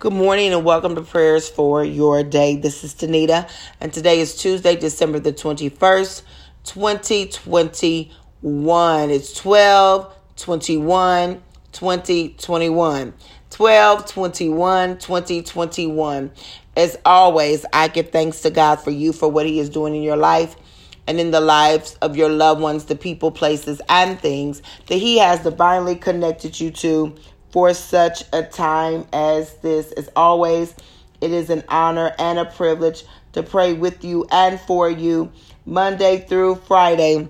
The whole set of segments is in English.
Good morning and welcome to prayers for your day. This is Danita, and today is Tuesday, December the 21st, 2021. It's 12 21 2021. 12 21 2021. As always, I give thanks to God for you for what He is doing in your life and in the lives of your loved ones, the people, places, and things that He has divinely connected you to for such a time as this. As always, it is an honor and a privilege to pray with you and for you Monday through Friday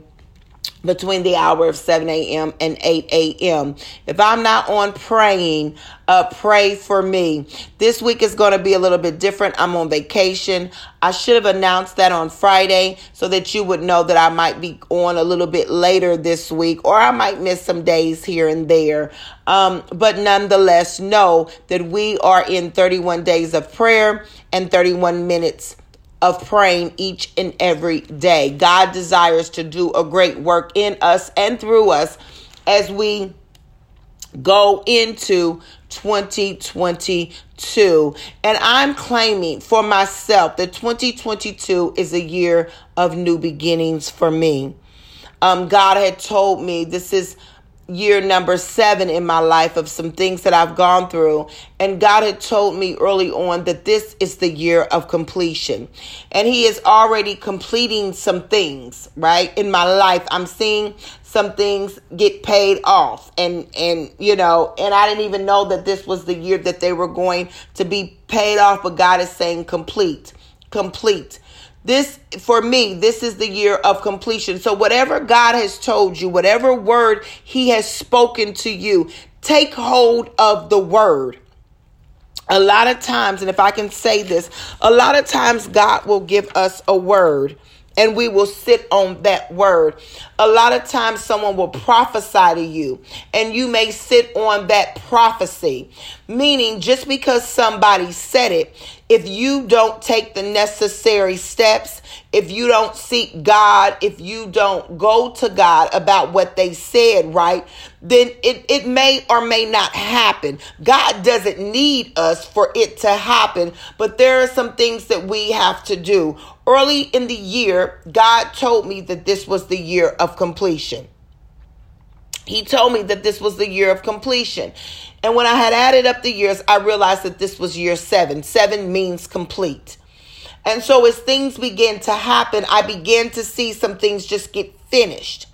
between the hour of 7 a.m. and 8 a.m. If I'm not on praying, uh, pray for me. This week is going to be a little bit different. I'm on vacation. I should have announced that on Friday so that you would know that I might be on a little bit later this week or I might miss some days here and there. Um, but nonetheless, know that we are in 31 days of prayer and 31 minutes of praying each and every day. God desires to do a great work in us and through us as we go into 2022. And I'm claiming for myself that 2022 is a year of new beginnings for me. Um, God had told me this is year number seven in my life of some things that I've gone through. And God had told me early on that this is the year of completion. And He is already completing some things, right? In my life, I'm seeing some things get paid off. And, and, you know, and I didn't even know that this was the year that they were going to be paid off. But God is saying complete, complete. This, for me, this is the year of completion. So, whatever God has told you, whatever word He has spoken to you, take hold of the word. A lot of times, and if I can say this, a lot of times God will give us a word and we will sit on that word. A lot of times, someone will prophesy to you, and you may sit on that prophecy. Meaning, just because somebody said it, if you don't take the necessary steps, if you don't seek God, if you don't go to God about what they said, right, then it, it may or may not happen. God doesn't need us for it to happen, but there are some things that we have to do. Early in the year, God told me that this was the year of completion. He told me that this was the year of completion. And when I had added up the years, I realized that this was year seven. Seven means complete. And so as things began to happen, I began to see some things just get finished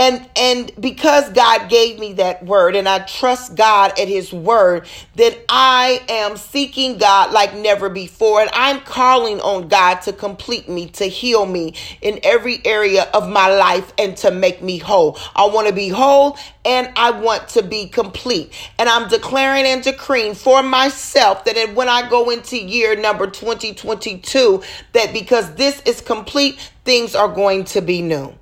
and and because God gave me that word and I trust God at his word that I am seeking God like never before. And I'm calling on God to complete me to heal me in every area of my life and to make me whole. I want to be whole and I want to be complete. And I'm declaring and decreeing for myself that when I go into year number 2022 that because this is complete things are going to be new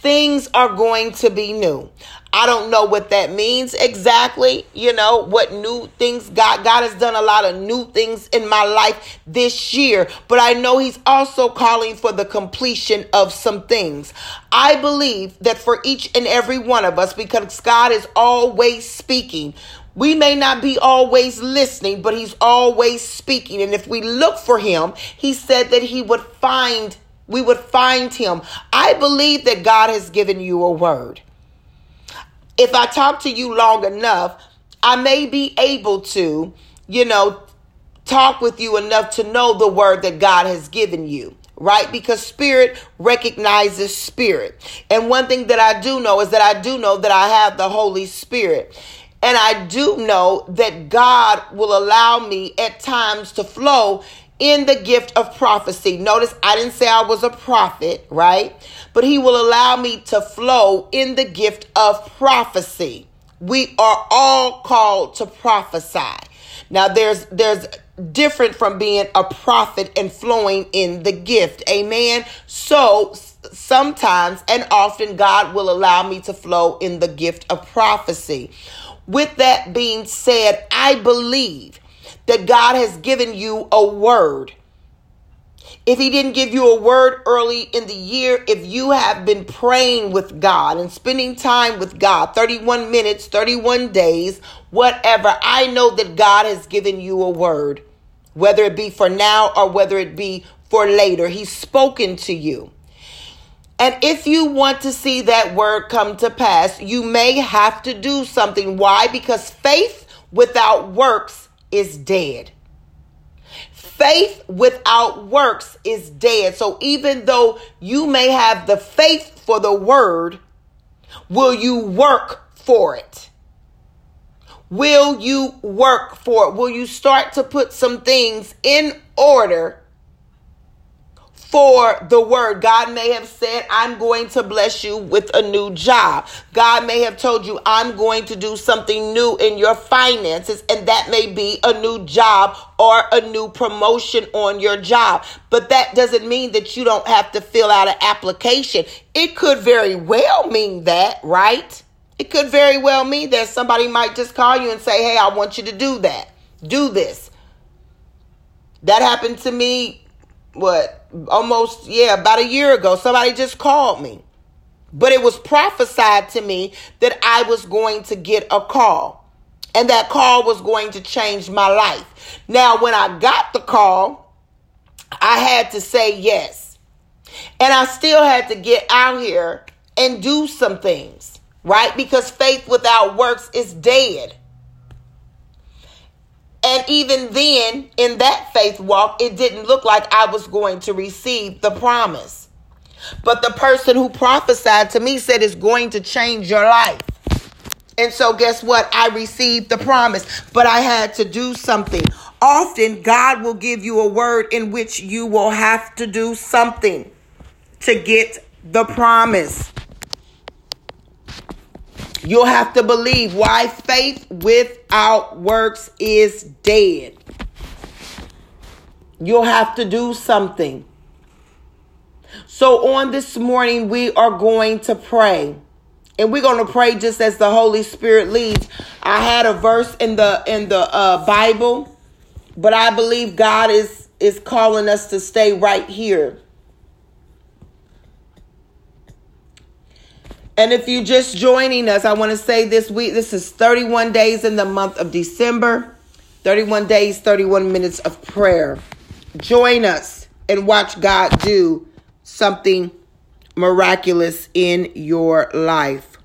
things are going to be new. I don't know what that means exactly, you know, what new things God God has done a lot of new things in my life this year, but I know he's also calling for the completion of some things. I believe that for each and every one of us because God is always speaking. We may not be always listening, but he's always speaking. And if we look for him, he said that he would find we would find him. I believe that God has given you a word. If I talk to you long enough, I may be able to, you know, talk with you enough to know the word that God has given you right? Because spirit recognizes spirit. And one thing that I do know is that I do know that I have the Holy Spirit. And I do know that God will allow me at times to flow in the gift of prophecy. Notice I didn't say I was a prophet, right? But he will allow me to flow in the gift of prophecy. We are all called to prophesy. Now there's there's different from being a prophet and flowing in the gift. Amen. So sometimes and often God will allow me to flow in the gift of prophecy. With that being said, I believe that God has given you a word. if he didn't give you a word early in the year, if you have been praying with God and spending time with God, 31 minutes, 31 days, whatever, I know that God has given you a word, whether it be for now or whether it be for later. He's spoken to you. And if you want to see that word come to pass, you may have to do something. Why? Because faith without works is dead. Faith without works is dead. So even though you may have the faith for the word, will you work for it? Will you work for it? Will you start to put some things in order for the word. God may have said, I'm going to bless you with a new job. God may have told you, I'm going to do something new in your finances, and that may be a new job or a new promotion on your job. But that doesn't mean that you don't have to fill out an application. It could very well mean that, right? It could very well mean that somebody might just call you and say, Hey, I want you to do that. Do this. That happened to me what almost yeah about a year ago somebody just called me. But it was prophesied to me that i was going to get a call and that call was going to change my life. Now when i got the call i had to say yes. And i still had to get out here and do some things right? Because faith without works is dead and even then, in that faith walk, it didn't look like I was going to receive the promise. But the person who prophesied to me said it's going to change your life. And so, guess what? I received the promise, but I had to do something. Often, God will give you a word in which you will have to do something to get the promise. You'll have to believe why faith without works is dead. You'll have to do something. So, on this morning, we are going to pray. And we're going to pray just as the Holy Spirit leads. I had a verse in the in the uh, Bible, but I believe God is is calling us to stay right here. And if you're just joining us, I want to say this week, this is 31 days in the month of December, 31 days, 31 minutes of prayer. Join us and watch God do something miraculous in your life.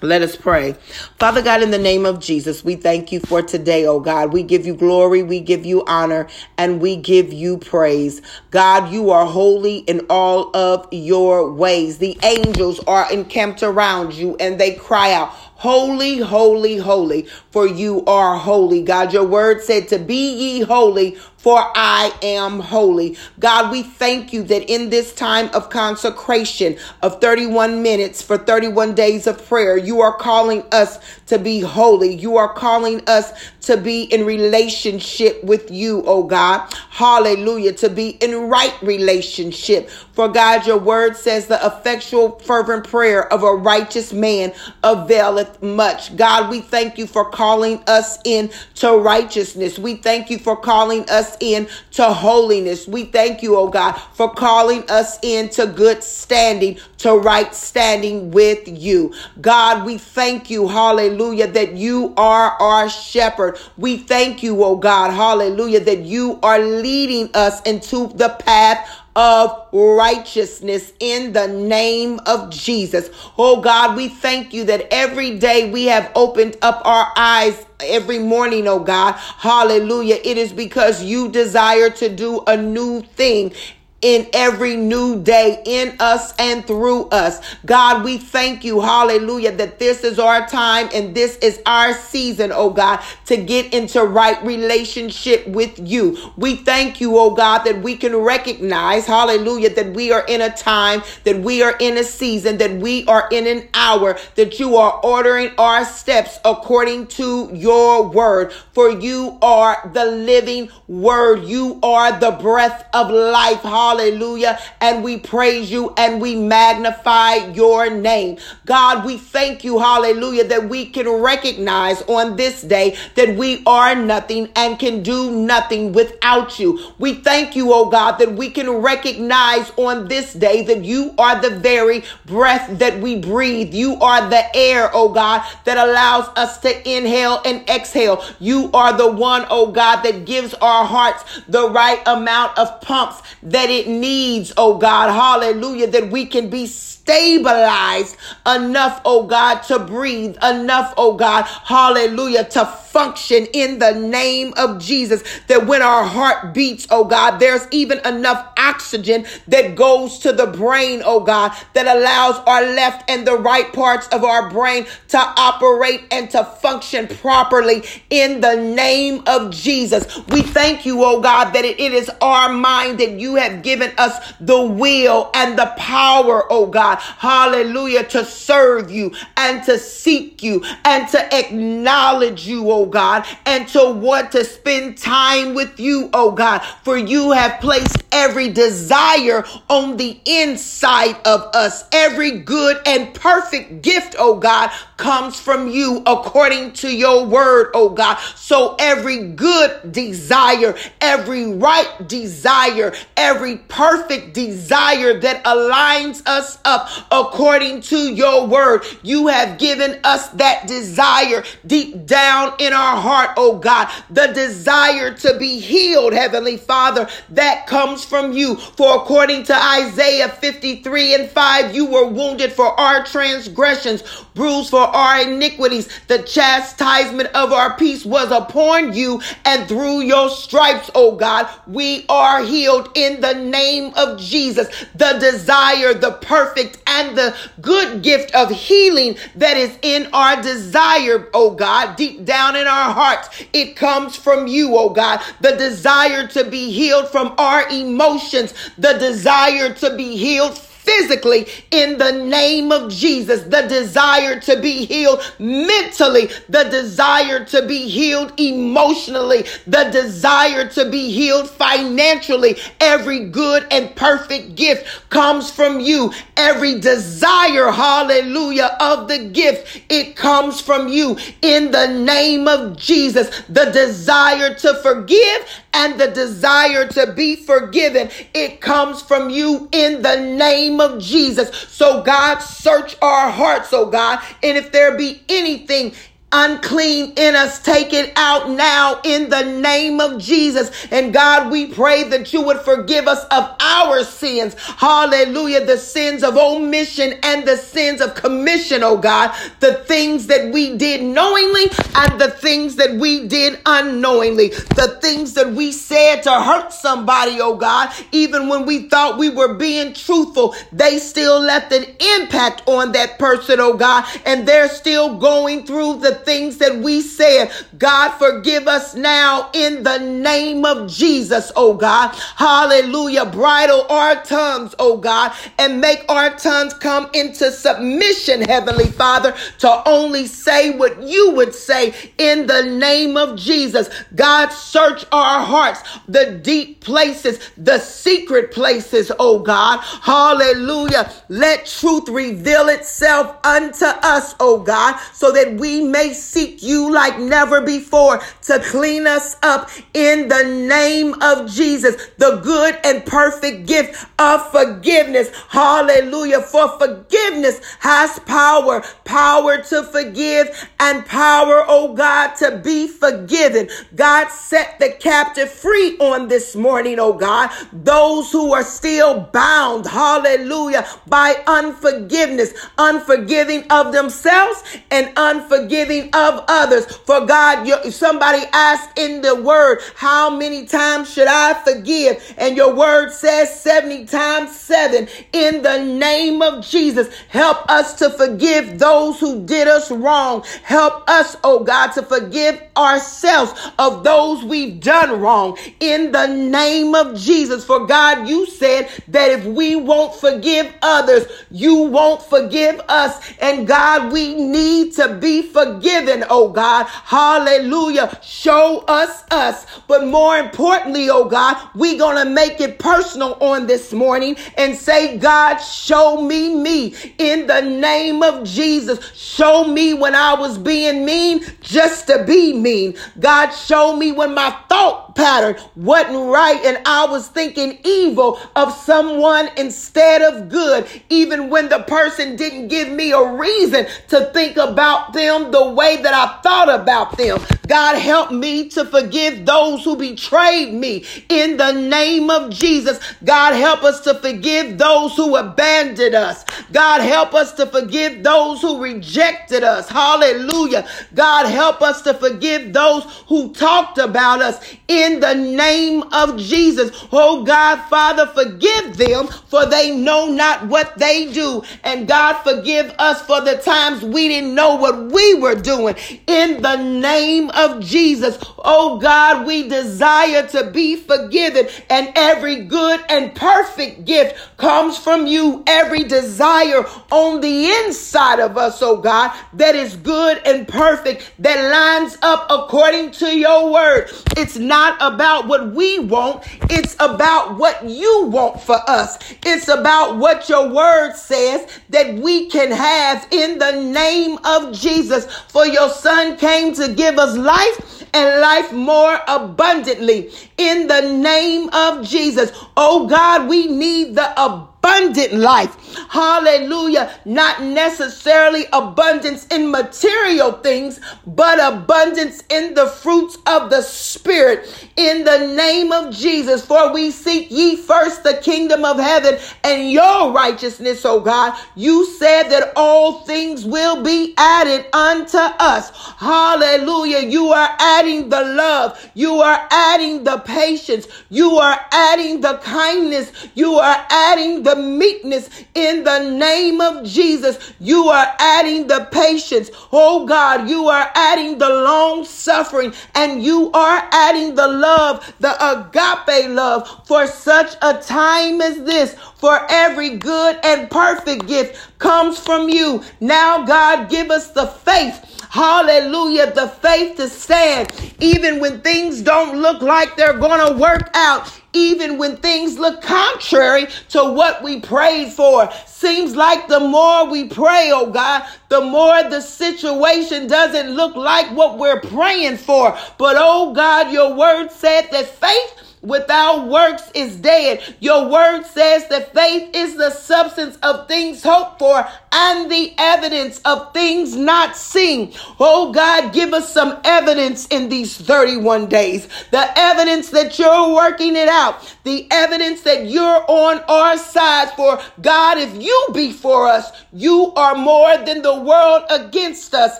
Let us pray. Father God, in the name of Jesus, we thank you for today, oh God. We give you glory, we give you honor, and we give you praise. God, you are holy in all of your ways. The angels are encamped around you and they cry out, Holy, holy, holy, for you are holy. God, your word said to be ye holy, for I am holy. God, we thank you that in this time of consecration of 31 minutes for 31 days of prayer, you are calling us to be holy. You are calling us to be in relationship with you, oh God. Hallelujah. To be in right relationship. For God, your word says the effectual, fervent prayer of a righteous man availeth much. God, we thank you for calling us in to righteousness. We thank you for calling us in to holiness. We thank you, oh God, for calling us into good standing, to right standing with you. God, we thank you, hallelujah, that you are our shepherd. We thank you, oh God, hallelujah, that you are leading us into the path of righteousness in the name of Jesus. Oh God, we thank you that every day we have opened up our eyes every morning, oh God. Hallelujah. It is because you desire to do a new thing in every new day in us and through us. God, we thank you, hallelujah, that this is our time and this is our season, oh God, to get into right relationship with you. We thank you, oh God, that we can recognize, hallelujah, that we are in a time, that we are in a season, that we are in an hour, that you are ordering our steps according to your word. For you are the living word. You are the breath of life. Hallelujah hallelujah, and we praise you and we magnify your name. God, we thank you, hallelujah, that we can recognize on this day that we are nothing and can do nothing without you. We thank you, oh God, that we can recognize on this day that you are the very breath that we breathe. You are the air, oh God, that allows us to inhale and exhale. You are the one, oh God, that gives our hearts the right amount of pumps that it needs, oh God. Hallelujah. That we can be stabilized enough, oh God, to breathe, enough, oh God, hallelujah, to function in the name of Jesus. That when our heart beats, oh God, there's even enough oxygen that goes to the brain, oh God, that allows our left and the right parts of our brain to operate and to function properly in the name of Jesus. We thank you, oh God, that it, is our mind that you have given us the will and the power, oh God, hallelujah, to serve you and to seek you and to acknowledge you, oh God, and to want to spend time with you, oh God, for you have placed every desire on the inside of us. Every good and perfect gift, oh God, comes from you according to your word, oh God. So every good desire, every right desire, every perfect desire that aligns us up according to your word. You have given us that desire deep down in our heart, oh God, the desire to be healed, Heavenly Father, that comes from you. For according to Isaiah 53 and 5, you were wounded for our transgressions, bruised for our iniquities. The chastisement of our peace was upon you, and through your stripes, oh God, we are healed in the name of Jesus. The desire, the perfect and the good gift of healing that is in our desire, oh God, deep down in our hearts. It comes from you, oh God. The desire to be healed from our emotions, the desire to be healed physically in the name of Jesus. The desire to be healed mentally, the desire to be healed emotionally, the desire to be healed financially. Every good and perfect gift comes from you. Every desire, hallelujah, of the gift, it comes from you in the name of Jesus. The desire to forgive and the desire to be forgiven, it comes from you in the name of Jesus. So, God, search our hearts, oh God. And if there be anything unclean in us. Take it out now in the name of Jesus. And God, we pray that you would forgive us of our sins. Hallelujah. The sins of omission and the sins of commission, oh God. The things that we did knowingly and the things that we did unknowingly. The things that we said to hurt somebody, oh God. Even when we thought we were being truthful, they still left an impact on that person, oh God. And they're still going through the things that we said. God, forgive us now in the name of Jesus, oh God. Hallelujah. Bridle our tongues, oh God, and make our tongues come into submission, Heavenly Father, to only say what you would say in the name of Jesus. God, search our hearts, the deep places, the secret places, oh God. Hallelujah. Let truth reveal itself unto us, oh God, so that we may seek you like never before to clean us up in the name of Jesus, the good and perfect gift of forgiveness. Hallelujah. For forgiveness has power, power to forgive and power, oh God, to be forgiven. God set the captive free on this morning, oh God. Those who are still bound, hallelujah, by unforgiveness, unforgiving of themselves and unforgiving of others. For God, somebody asked in the word, how many times should I forgive? And your word says 70 times seven. In the name of Jesus, help us to forgive those who did us wrong. Help us, oh God, to forgive ourselves of those we've done wrong. In the name of Jesus. For God, you said that if we won't forgive others, you won't forgive us. And God, we need to be forgiven forgiven, oh God. Hallelujah. Show us us. But more importantly, oh God, we going to make it personal on this morning and say, God, show me me in the name of Jesus. Show me when I was being mean just to be mean. God, show me when my thought pattern wasn't right and I was thinking evil of someone instead of good, even when the person didn't give me a reason to think about them the way that I thought about them. God, help me to forgive those who betrayed me in the name of Jesus. God, help us to forgive those who abandoned us. God, help us to forgive those who rejected us. Hallelujah. God, help us to forgive those who talked about us in the name of Jesus. Oh God, Father, forgive them for they know not what they do. And God, forgive us for the times we didn't know what we were doing in the name of Jesus. Oh God, we desire to be forgiven and every good and perfect gift comes from you. Every desire on the inside of us, oh God, that is good and perfect, that lines up according to your word. It's not about what we want. It's about what you want for us. It's about what your word says that we can have in the name of Jesus. For your son came to give us life and life more abundantly in the name of Jesus. Oh God, we need the abundance abundant life. Hallelujah. Not necessarily abundance in material things, but abundance in the fruits of the Spirit. In the name of Jesus, for we seek ye first the kingdom of heaven and your righteousness, oh God. You said that all things will be added unto us. Hallelujah. You are adding the love. You are adding the patience. You are adding the kindness. You are adding the meekness in the name of Jesus. You are adding the patience. Oh God, you are adding the long suffering and you are adding the love, the agape love for such a time as this. For every good and perfect gift comes from you. Now, God, give us the faith Hallelujah. The faith to stand even when things don't look like they're going to work out even when things look contrary to what we prayed for. Seems like the more we pray, oh God, the more the situation doesn't look like what we're praying for. But oh God, your word said that faith without works is dead. Your word says that faith is the substance of things hoped for and the evidence of things not seen. Oh God, give us some evidence in these 31 days. The evidence that you're working it out. The evidence that you're on our side for God, if you be for us, you are more than the world against us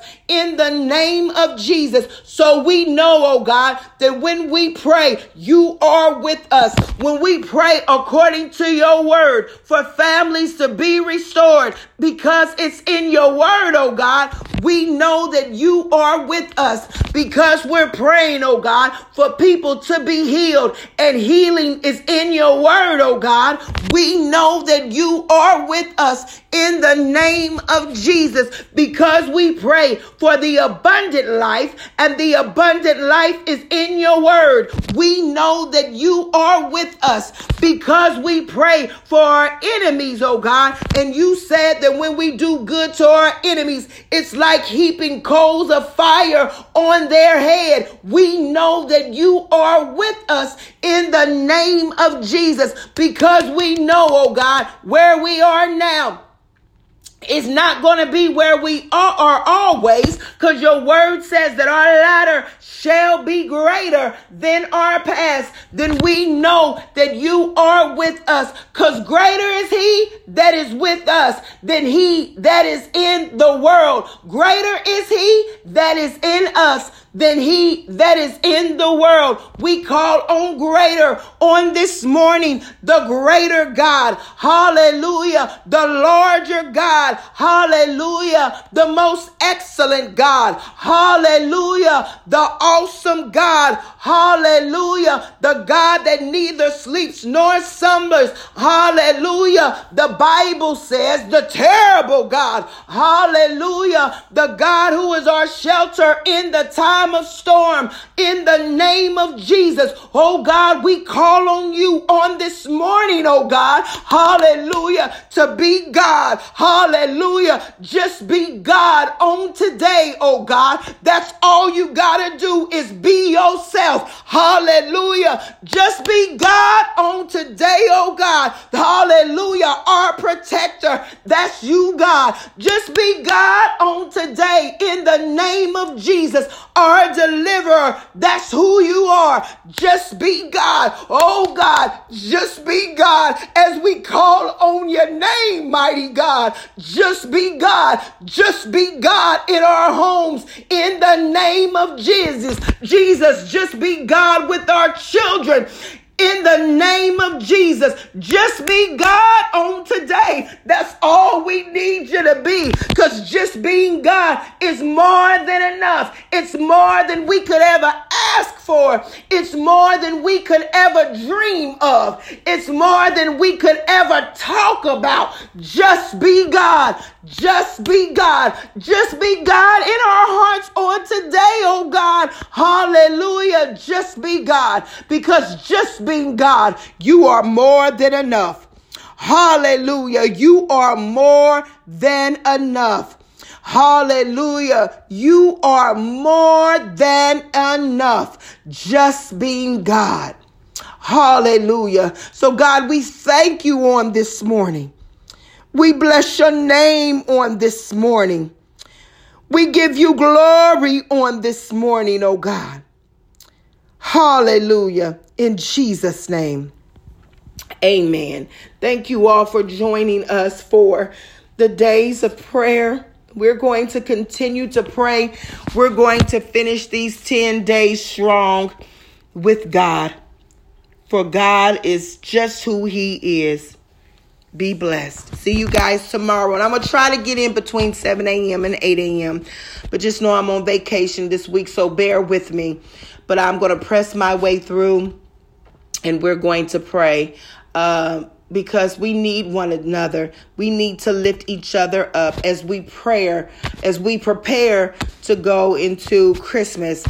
in the name of Jesus. So we know, oh God, that when we pray, you are with us. When we pray according to your word for families to be restored because it's in your word, oh God, we know that you are with us because we're praying, oh God, for people to be healed and healing is in your word, oh God. We know that you are with us in the name of Jesus because we pray for the abundant life and the abundant life is in your word. We know that you are with us because we pray for our enemies, oh God. And you said that when we do good to our enemies, it's like heaping coals of fire on their head. We know that you are with us in the name of Jesus because we know, oh God, where we are now it's not going to be where we are, are always because your word says that our latter shall be greater than our past. Then we know that you are with us because greater is he that is with us than he that is in the world. Greater is he that is in us than he that is in the world. We call on greater on this morning, the greater God. Hallelujah. The larger God. Hallelujah. The most excellent God. Hallelujah. The awesome God. Hallelujah. The God that neither sleeps nor slumbers. Hallelujah. The Bible says the terrible God. Hallelujah. The God who is our shelter in the time of storm. In the name of Jesus. Oh God, we call on you on this morning, oh God. Hallelujah. To be God. Hallelujah. Just be God on today, oh God. That's all you got to do is be yourself. Hallelujah. Just be God on today, oh God. Hallelujah. Our protector. That's you, God. Just be God on today in the name of Jesus, our deliverer. That's who you are. Just be God. Oh God, just be God as we call on your name, mighty God. Just be God. Just be God in our homes in the name of Jesus. Jesus, just be God with our children in the name of Jesus. Just be God on today. That's all we need you to be. Because just being God is more than enough. It's more than we could ever ask for. It's more than we could ever dream of. It's more than we could ever talk about. Just be God. Just be God. Just be God in our hearts on today, oh God. Hallelujah. Just be God. Because just being God, you are more than enough. Hallelujah. You are more than enough. Hallelujah. You are more than enough. Just being God. Hallelujah. So, God, we thank you on this morning. We bless your name on this morning. We give you glory on this morning, oh God. Hallelujah. In Jesus' name. Amen. Thank you all for joining us for the days of prayer. We're going to continue to pray. We're going to finish these 10 days strong with God. For God is just who He is. Be blessed. See you guys tomorrow. And I'm going to try to get in between 7 a.m. and 8 a.m. But just know I'm on vacation this week, so bear with me. But I'm going to press my way through and we're going to pray. Uh, because we need one another. We need to lift each other up as we pray, as we prepare to go into Christmas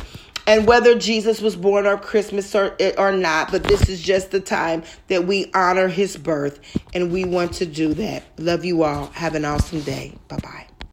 and whether Jesus was born on Christmas or, or not, but this is just the time that we honor his birth, and we want to do that. Love you all. Have an awesome day. Bye bye.